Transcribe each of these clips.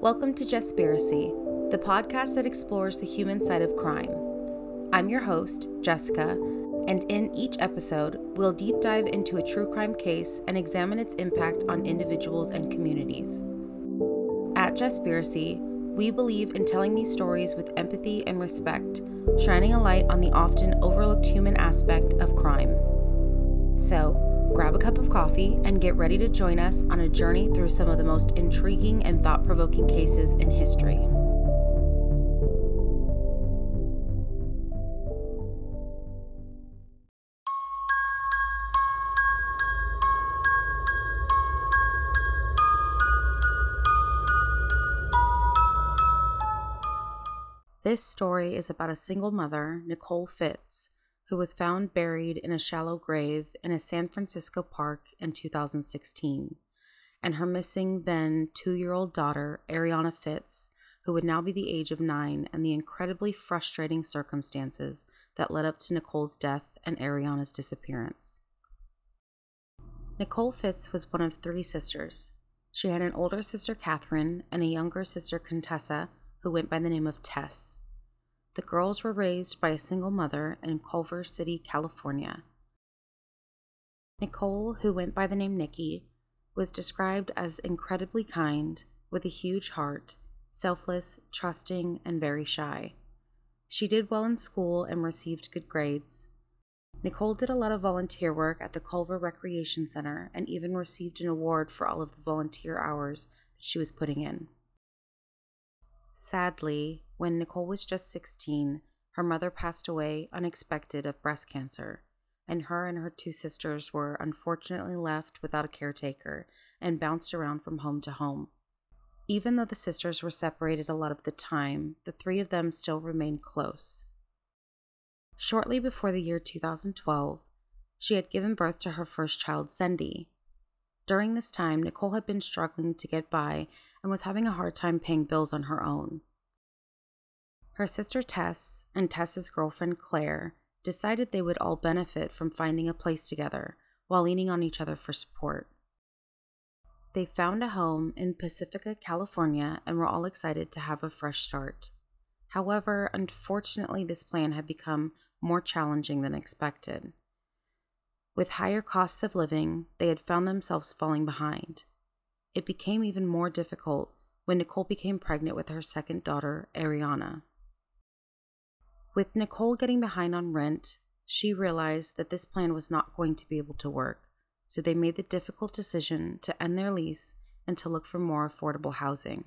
Welcome to Jespiracy, the podcast that explores the human side of crime. I'm your host, Jessica, and in each episode, we'll deep dive into a true crime case and examine its impact on individuals and communities. At Jespiracy, we believe in telling these stories with empathy and respect, shining a light on the often overlooked human aspect of crime. So, grab a cup of coffee and get ready to join us on a journey through some of the most intriguing and thought provoking cases in history. This story is about a single mother, Nicole Fitts, who was found buried in a shallow grave in a San Francisco park in 2016, and her missing then two year old daughter, Arianna Fitts, who would now be the age of nine, and the incredibly frustrating circumstances that led up to Nicole's death and Arianna's disappearance. Nicole Fitts was one of three sisters. She had an older sister, Catherine, and a younger sister, Contessa, who went by the name of Tess. The girls were raised by a single mother in Culver City, California. Nicole, who went by the name Nikki, was described as incredibly kind, with a huge heart, selfless, trusting, and very shy. She did well in school and received good grades. Nicole did a lot of volunteer work at the Culver Recreation Center and even received an award for all of the volunteer hours that she was putting in. Sadly, when Nicole was just 16, her mother passed away unexpected of breast cancer, and her and her two sisters were unfortunately left without a caretaker and bounced around from home to home. Even though the sisters were separated a lot of the time, the three of them still remained close. Shortly before the year 2012, she had given birth to her first child, Cindy. During this time, Nicole had been struggling to get by and was having a hard time paying bills on her own. Her sister Tess and Tess's girlfriend Claire decided they would all benefit from finding a place together while leaning on each other for support. They found a home in Pacifica, California, and were all excited to have a fresh start. However, unfortunately, this plan had become more challenging than expected. With higher costs of living, they had found themselves falling behind. It became even more difficult when Nicole became pregnant with her second daughter, Arianna. With Nicole getting behind on rent, she realized that this plan was not going to be able to work, so they made the difficult decision to end their lease and to look for more affordable housing.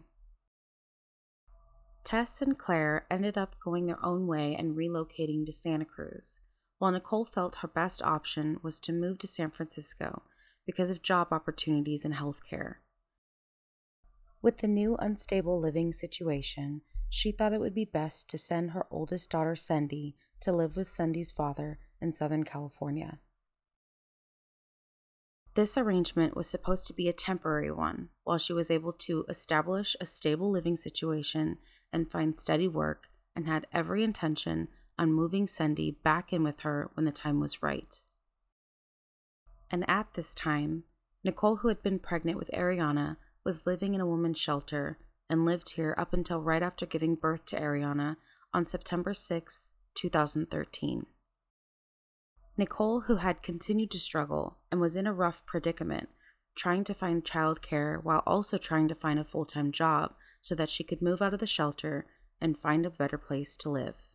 Tess and Claire ended up going their own way and relocating to Santa Cruz, while Nicole felt her best option was to move to San Francisco because of job opportunities in healthcare. With the new unstable living situation, she thought it would be best to send her oldest daughter, Cindy, to live with Cindy's father in Southern California. This arrangement was supposed to be a temporary one while she was able to establish a stable living situation and find steady work, and had every intention on moving Cindy back in with her when the time was right. And at this time, Nicole, who had been pregnant with Arianna, was living in a woman's shelter and lived here up until right after giving birth to Arianna on September 6, 2013. Nicole, who had continued to struggle and was in a rough predicament, trying to find childcare while also trying to find a full time job so that she could move out of the shelter and find a better place to live.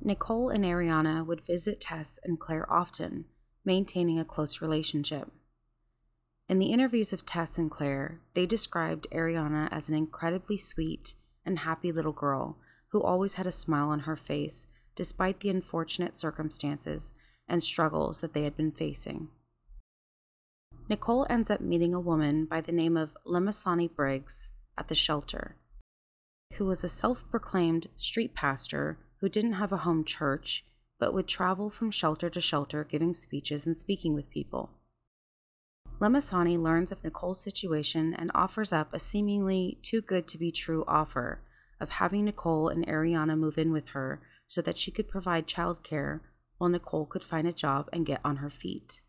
Nicole and Arianna would visit Tess and Claire often, maintaining a close relationship. In the interviews of Tess and Claire, they described Arianna as an incredibly sweet and happy little girl who always had a smile on her face despite the unfortunate circumstances and struggles that they had been facing. Nicole ends up meeting a woman by the name of Lemasani Briggs at the shelter, who was a self proclaimed street pastor who didn't have a home church but would travel from shelter to shelter giving speeches and speaking with people. Lemasani learns of Nicole's situation and offers up a seemingly too good to be true offer of having Nicole and Arianna move in with her so that she could provide childcare while Nicole could find a job and get on her feet.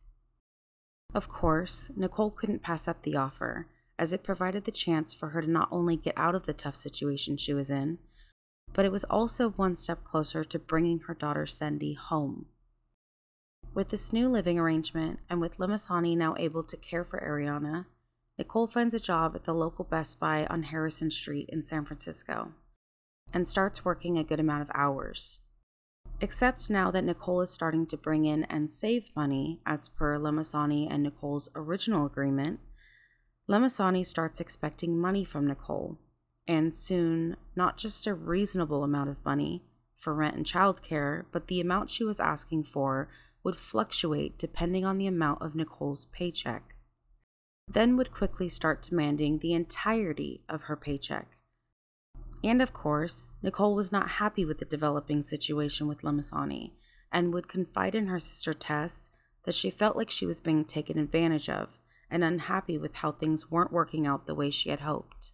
Of course, Nicole couldn't pass up the offer, as it provided the chance for her to not only get out of the tough situation she was in, but it was also one step closer to bringing her daughter Cindy home. With this new living arrangement, and with Lemasani now able to care for Arianna, Nicole finds a job at the local Best Buy on Harrison Street in San Francisco and starts working a good amount of hours. Except now that Nicole is starting to bring in and save money, as per Lemasani and Nicole's original agreement, Lemasani starts expecting money from Nicole, and soon, not just a reasonable amount of money for rent and childcare, but the amount she was asking for would fluctuate depending on the amount of Nicole's paycheck. Then would quickly start demanding the entirety of her paycheck. And of course, Nicole was not happy with the developing situation with Lemasani and would confide in her sister Tess that she felt like she was being taken advantage of and unhappy with how things weren't working out the way she had hoped.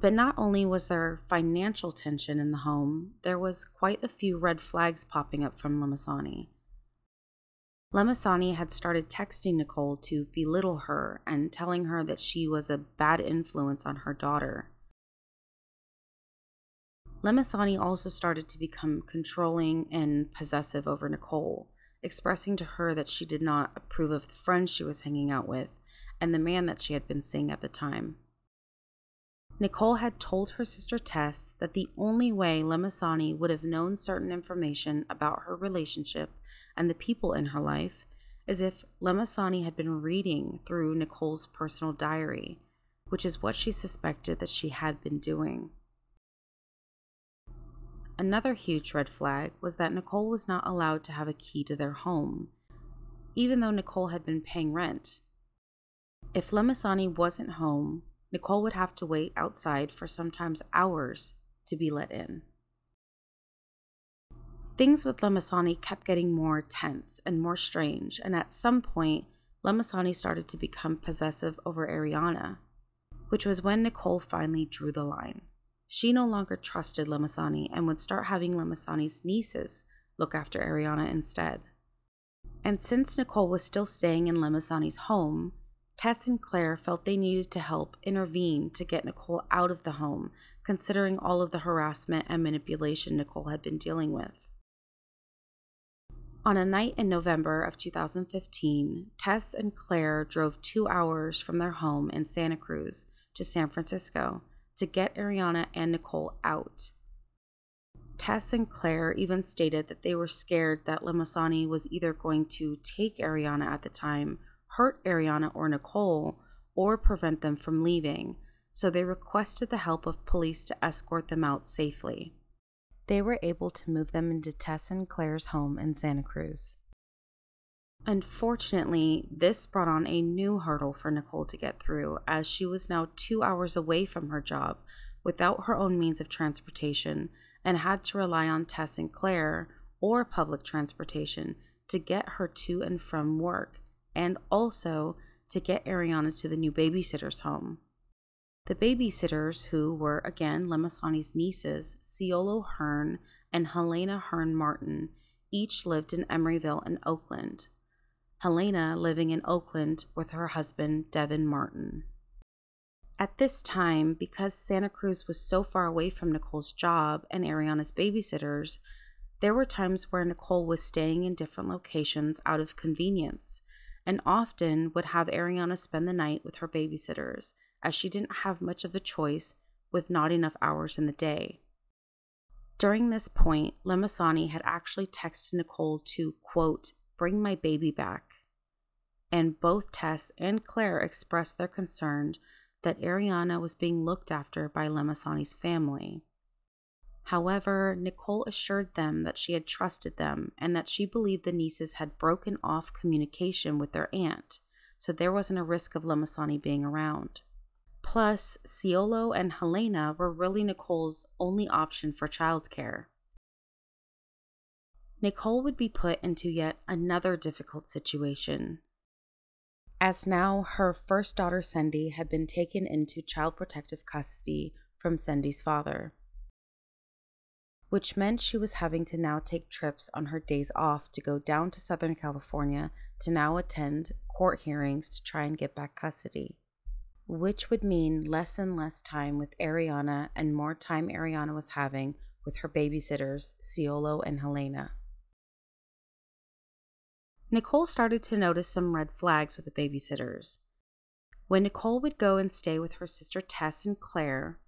But not only was there financial tension in the home, there was quite a few red flags popping up from Lemasani. Lemasani had started texting Nicole to belittle her and telling her that she was a bad influence on her daughter. Lemasani also started to become controlling and possessive over Nicole, expressing to her that she did not approve of the friends she was hanging out with and the man that she had been seeing at the time. Nicole had told her sister Tess that the only way Lemasani would have known certain information about her relationship and the people in her life as if Lemasani had been reading through Nicole's personal diary, which is what she suspected that she had been doing. Another huge red flag was that Nicole was not allowed to have a key to their home, even though Nicole had been paying rent. If Lemasani wasn't home, Nicole would have to wait outside for sometimes hours to be let in. Things with Lemasani kept getting more tense and more strange, and at some point, Lemasani started to become possessive over Arianna, which was when Nicole finally drew the line. She no longer trusted Lemasani and would start having Lemasani's nieces look after Arianna instead. And since Nicole was still staying in Lemasani's home, Tess and Claire felt they needed to help intervene to get Nicole out of the home, considering all of the harassment and manipulation Nicole had been dealing with. On a night in November of 2015, Tess and Claire drove two hours from their home in Santa Cruz to San Francisco to get Arianna and Nicole out. Tess and Claire even stated that they were scared that Lemasani was either going to take Arianna at the time, hurt Arianna or Nicole, or prevent them from leaving, so they requested the help of police to escort them out safely. They were able to move them into Tess and Claire's home in Santa Cruz. Unfortunately, this brought on a new hurdle for Nicole to get through, as she was now two hours away from her job without her own means of transportation and had to rely on Tess and Claire or public transportation to get her to and from work and also to get Arianna to the new babysitter's home. The babysitters, who were again Lemasani's nieces, Ciolo Hearn and Helena Hearn Martin, each lived in Emeryville and Oakland. Helena living in Oakland with her husband, Devin Martin. At this time, because Santa Cruz was so far away from Nicole's job and Arianna's babysitters, there were times where Nicole was staying in different locations out of convenience and often would have Arianna spend the night with her babysitters, as she didn't have much of a choice with not enough hours in the day. During this point, Lemasani had actually texted Nicole to, quote, bring my baby back. And both Tess and Claire expressed their concern that Arianna was being looked after by Lemasani's family. However, Nicole assured them that she had trusted them and that she believed the nieces had broken off communication with their aunt, so there wasn't a risk of Lemasani being around. Plus, Ciolo and Helena were really Nicole's only option for childcare. Nicole would be put into yet another difficult situation. As now her first daughter, Cindy, had been taken into child protective custody from Cindy's father, which meant she was having to now take trips on her days off to go down to Southern California to now attend court hearings to try and get back custody. Which would mean less and less time with Arianna and more time Arianna was having with her babysitters, Ciolo and Helena. Nicole started to notice some red flags with the babysitters. When Nicole would go and stay with her sister Tess and Claire,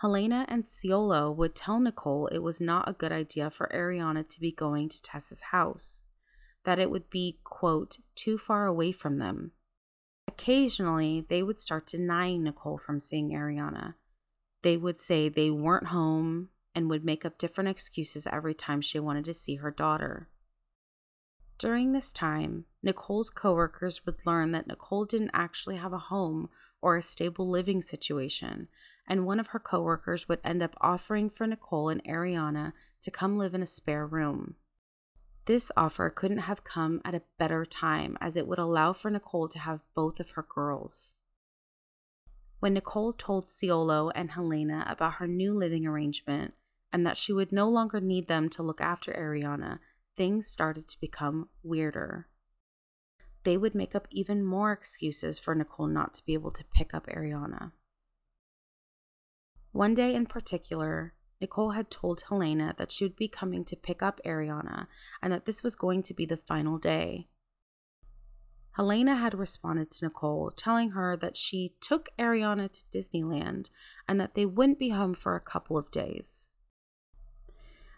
Helena and Ciolo would tell Nicole it was not a good idea for Arianna to be going to Tess's house, that it would be, quote, too far away from them. Occasionally, they would start denying Nicole from seeing Arianna. They would say they weren't home and would make up different excuses every time she wanted to see her daughter. During this time, Nicole's coworkers would learn that Nicole didn't actually have a home or a stable living situation, and one of her coworkers would end up offering for Nicole and Arianna to come live in a spare room. This offer couldn't have come at a better time as it would allow for Nicole to have both of her girls. When Nicole told Ciolo and Helena about her new living arrangement and that she would no longer need them to look after Arianna, things started to become weirder. They would make up even more excuses for Nicole not to be able to pick up Arianna. One day in particular, Nicole had told Helena that she would be coming to pick up Arianna and that this was going to be the final day. Helena had responded to Nicole, telling her that she took Arianna to Disneyland and that they wouldn't be home for a couple of days.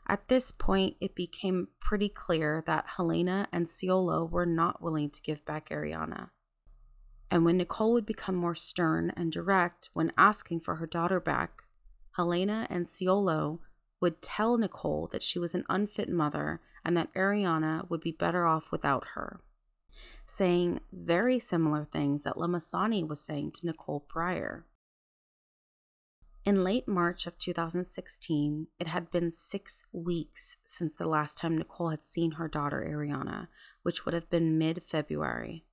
At this point, it became pretty clear that Helena and Ciolo were not willing to give back Arianna. And when Nicole would become more stern and direct when asking for her daughter back, Helena and Ciolo would tell Nicole that she was an unfit mother and that Arianna would be better off without her, saying very similar things that Lamasani was saying to Nicole prior. In late March of 2016, it had been six weeks since the last time Nicole had seen her daughter Arianna, which would have been mid February.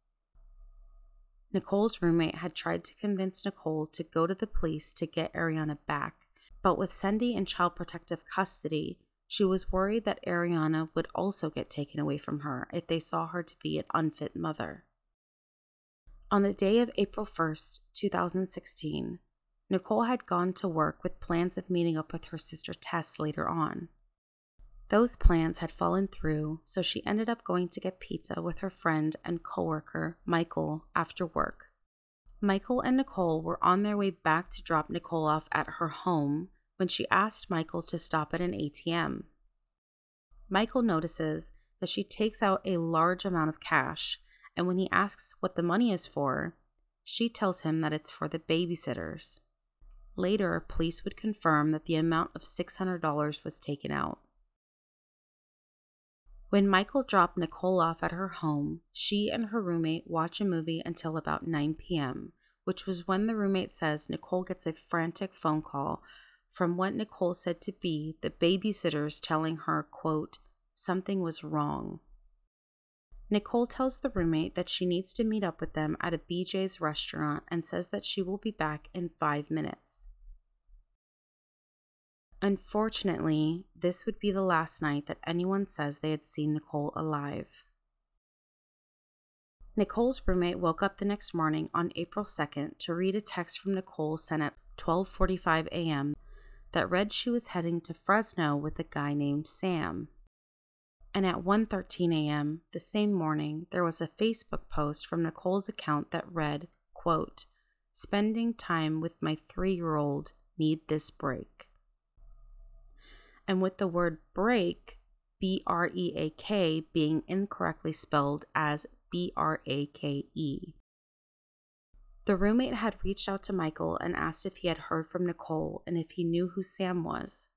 Nicole's roommate had tried to convince Nicole to go to the police to get Arianna back, but with Cindy in child protective custody, she was worried that Arianna would also get taken away from her if they saw her to be an unfit mother. On the day of April 1st, 2016, Nicole had gone to work with plans of meeting up with her sister Tess later on. Those plans had fallen through, so she ended up going to get pizza with her friend and coworker, Michael, after work. Michael and Nicole were on their way back to drop Nicole off at her home when she asked Michael to stop at an ATM. Michael notices that she takes out a large amount of cash, and when he asks what the money is for, she tells him that it's for the babysitters. Later, police would confirm that the amount of $600 was taken out. When Michael dropped Nicole off at her home, she and her roommate watch a movie until about 9 p.m., which was when the roommate says Nicole gets a frantic phone call from what Nicole said to be the babysitters telling her, quote, something was wrong. Nicole tells the roommate that she needs to meet up with them at a BJ's restaurant and says that she will be back in five minutes. Unfortunately, this would be the last night that anyone says they had seen Nicole alive. Nicole's roommate woke up the next morning on April 2nd to read a text from Nicole sent at 12:45 a.m. that read she was heading to Fresno with a guy named Sam. And at 1:13 a.m. the same morning, there was a Facebook post from Nicole's account that read, quote, "Spending time with my 3-year-old, need this break." And with the word break, B R E A K being incorrectly spelled as B R A K E. The roommate had reached out to Michael and asked if he had heard from Nicole and if he knew who Sam was.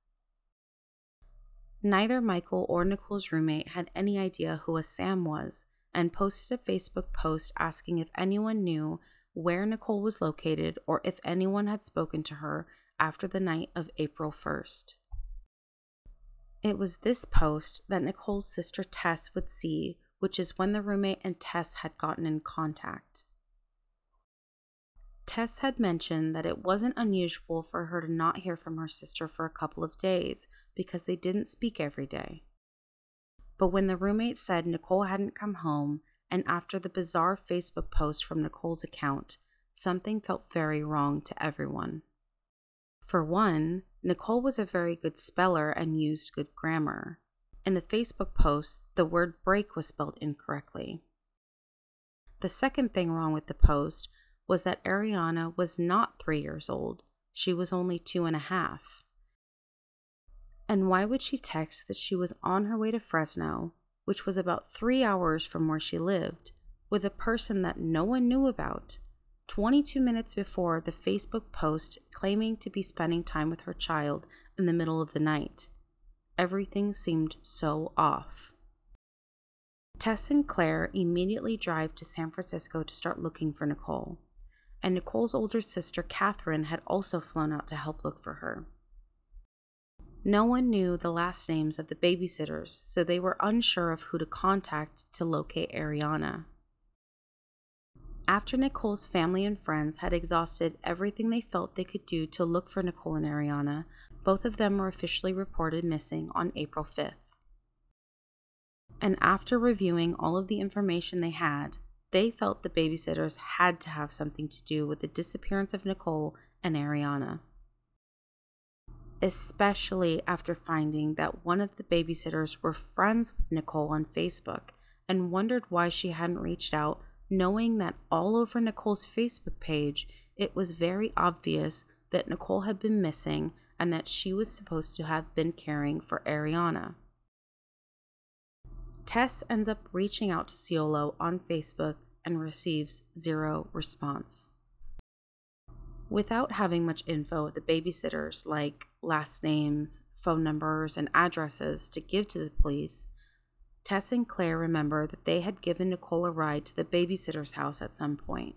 Neither Michael or Nicole's roommate had any idea who a Sam was and posted a Facebook post asking if anyone knew where Nicole was located or if anyone had spoken to her after the night of April 1st. It was this post that Nicole's sister Tess would see, which is when the roommate and Tess had gotten in contact. Tess had mentioned that it wasn't unusual for her to not hear from her sister for a couple of days because they didn't speak every day. But when the roommate said Nicole hadn't come home, and after the bizarre Facebook post from Nicole's account, something felt very wrong to everyone. For one, Nicole was a very good speller and used good grammar. In the Facebook post, the word break was spelled incorrectly. The second thing wrong with the post was that Arianna was not three years old. She was only two and a half. And why would she text that she was on her way to Fresno, which was about three hours from where she lived, with a person that no one knew about? 22 minutes before the Facebook post claiming to be spending time with her child in the middle of the night. Everything seemed so off. Tess and Claire immediately drive to San Francisco to start looking for Nicole, and Nicole's older sister, Catherine, had also flown out to help look for her. No one knew the last names of the babysitters, so they were unsure of who to contact to locate Arianna. After Nicole's family and friends had exhausted everything they felt they could do to look for Nicole and Arianna, both of them were officially reported missing on April 5th and after reviewing all of the information they had, they felt the babysitters had to have something to do with the disappearance of Nicole and Arianna. Especially after finding that one of the babysitters were friends with Nicole on Facebook and wondered why she hadn't reached out, knowing that all over Nicole's Facebook page it was very obvious that Nicole had been missing and that she was supposed to have been caring for Arianna. Tess ends up reaching out to Ciolo on Facebook and receives zero response. Without having much info, the babysitters, like last names, phone numbers, and addresses, to give to the police, Tess and Claire remember that they had given Nicole a ride to the babysitter's house at some point.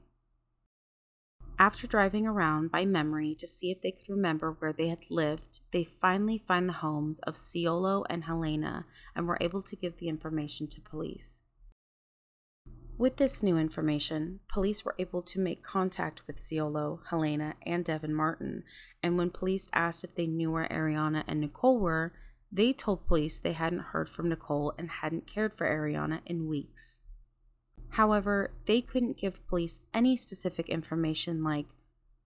After driving around by memory to see if they could remember where they had lived, they finally find the homes of Ciolo and Helena and were able to give the information to police. With this new information, police were able to make contact with Ciolo, Helena, and Devin Martin, and when police asked if they knew where Arianna and Nicole were, they told police they hadn't heard from Nicole and hadn't cared for Arianna in weeks. However, they couldn't give police any specific information like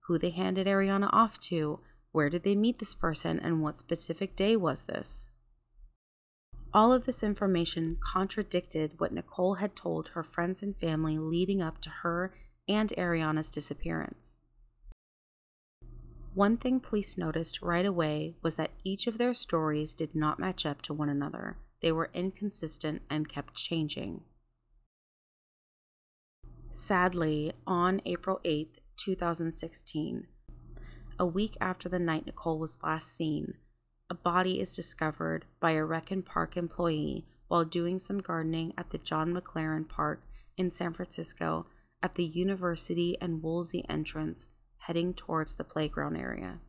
who they handed Arianna off to, where did they meet this person, and what specific day was this. All of this information contradicted what Nicole had told her friends and family leading up to her and Arianna's disappearance. One thing police noticed right away was that each of their stories did not match up to one another. They were inconsistent and kept changing. Sadly, on April 8, 2016, a week after the night Nicole was last seen, a body is discovered by a Rec and Park employee while doing some gardening at the John McLaren Park in San Francisco at the University and Woolsey entrance heading towards the playground area.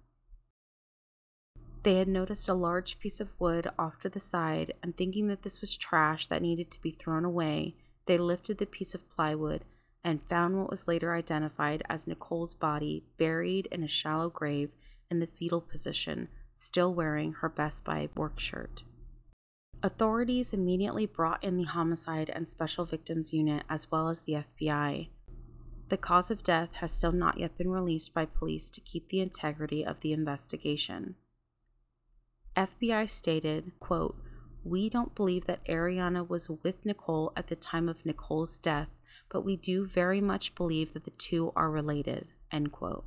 They had noticed a large piece of wood off to the side and thinking that this was trash that needed to be thrown away, they lifted the piece of plywood and found what was later identified as Nicole's body buried in a shallow grave in the fetal position, still wearing her Best Buy work shirt. Authorities immediately brought in the Homicide and Special Victims Unit as well as the FBI. The cause of death has still not yet been released by police to keep the integrity of the investigation. FBI stated, quote, We don't believe that Arianna was with Nicole at the time of Nicole's death but we do very much believe that the two are related. End quote.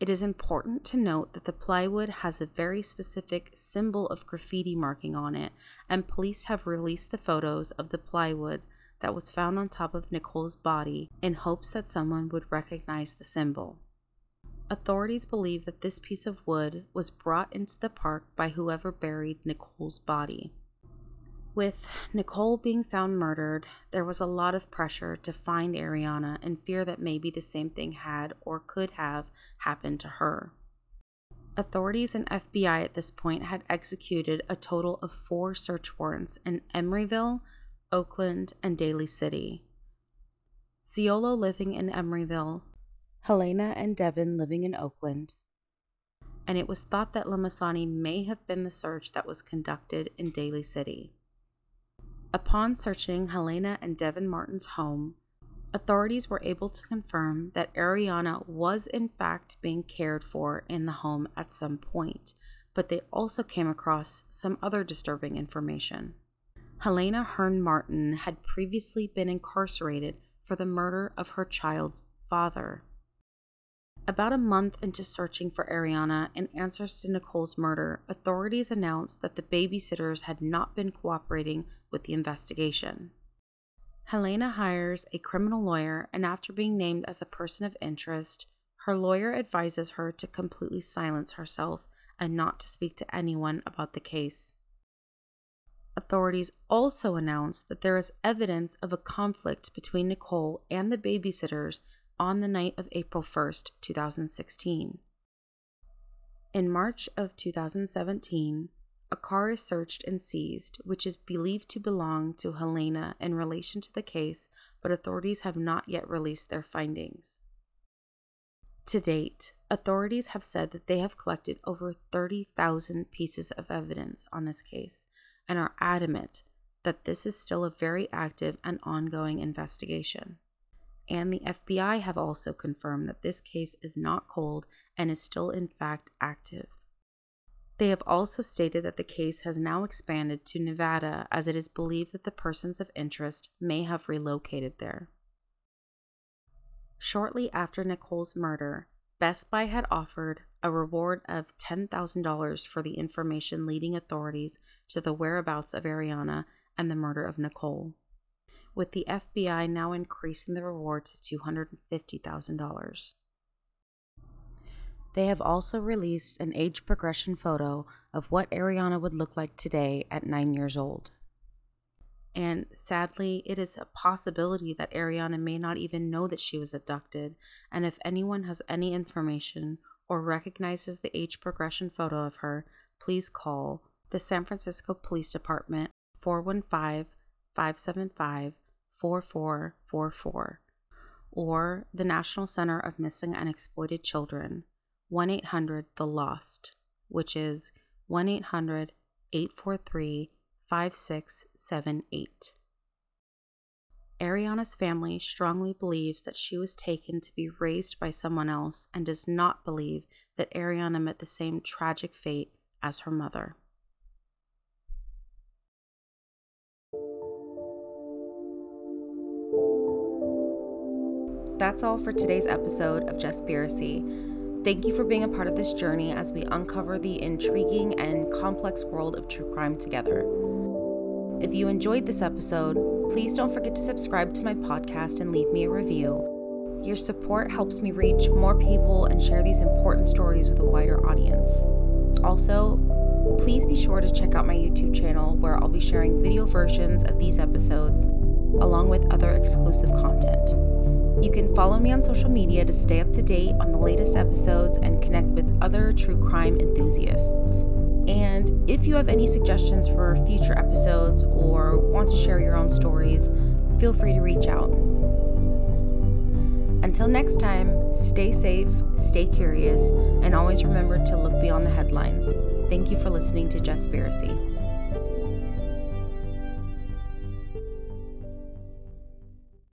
It is important to note that the plywood has a very specific symbol of graffiti marking on it, and police have released the photos of the plywood that was found on top of Nicole's body in hopes that someone would recognize the symbol. Authorities believe that this piece of wood was brought into the park by whoever buried Nicole's body. With Nicole being found murdered, there was a lot of pressure to find Arianna and fear that maybe the same thing had or could have happened to her. Authorities and FBI at this point had executed a total of four search warrants in Emeryville, Oakland, and Daly City. Ciolo living in Emeryville, Helena and Devin living in Oakland, and it was thought that Limasani may have been the search that was conducted in Daly City. Upon searching Helena and Devin Martin's home, authorities were able to confirm that Arianna was in fact being cared for in the home at some point, but they also came across some other disturbing information. Helena Hearn Martin had previously been incarcerated for the murder of her child's father. About a month into searching for Arianna in answers to Nicole's murder, authorities announced that the babysitters had not been cooperating with the investigation. Helena hires a criminal lawyer, and after being named as a person of interest, her lawyer advises her to completely silence herself and not to speak to anyone about the case. Authorities also announced that there is evidence of a conflict between Nicole and the babysitters on the night of April 1st, 2016. In March of 2017, a car is searched and seized, which is believed to belong to Helena in relation to the case, but authorities have not yet released their findings. To date, authorities have said that they have collected over 30,000 pieces of evidence on this case and are adamant that this is still a very active and ongoing investigation and the FBI have also confirmed that this case is not cold and is still, in fact, active. They have also stated that the case has now expanded to Nevada as it is believed that the persons of interest may have relocated there. Shortly after Nicole's murder, Best Buy had offered a reward of $10,000 for the information leading authorities to the whereabouts of Arianna and the murder of Nicole with the FBI now increasing the reward to $250,000. They have also released an age progression photo of what Arianna would look like today at nine years old. And sadly, it is a possibility that Arianna may not even know that she was abducted. And if anyone has any information or recognizes the age progression photo of her, please call the San Francisco Police Department 415 575 4444 or the National Center of Missing and Exploited Children 1 800 The Lost, which is 1 800 843 5678. Arianna's family strongly believes that she was taken to be raised by someone else and does not believe that Arianna met the same tragic fate as her mother. That's all for today's episode of Jespiracy. Thank you for being a part of this journey as we uncover the intriguing and complex world of true crime together. If you enjoyed this episode, please don't forget to subscribe to my podcast and leave me a review. Your support helps me reach more people and share these important stories with a wider audience. Also, please be sure to check out my YouTube channel where I'll be sharing video versions of these episodes along with other exclusive content. You can follow me on social media to stay up to date on the latest episodes and connect with other true crime enthusiasts. And if you have any suggestions for future episodes or want to share your own stories, feel free to reach out. Until next time, stay safe, stay curious, and always remember to look beyond the headlines. Thank you for listening to Jespiracy.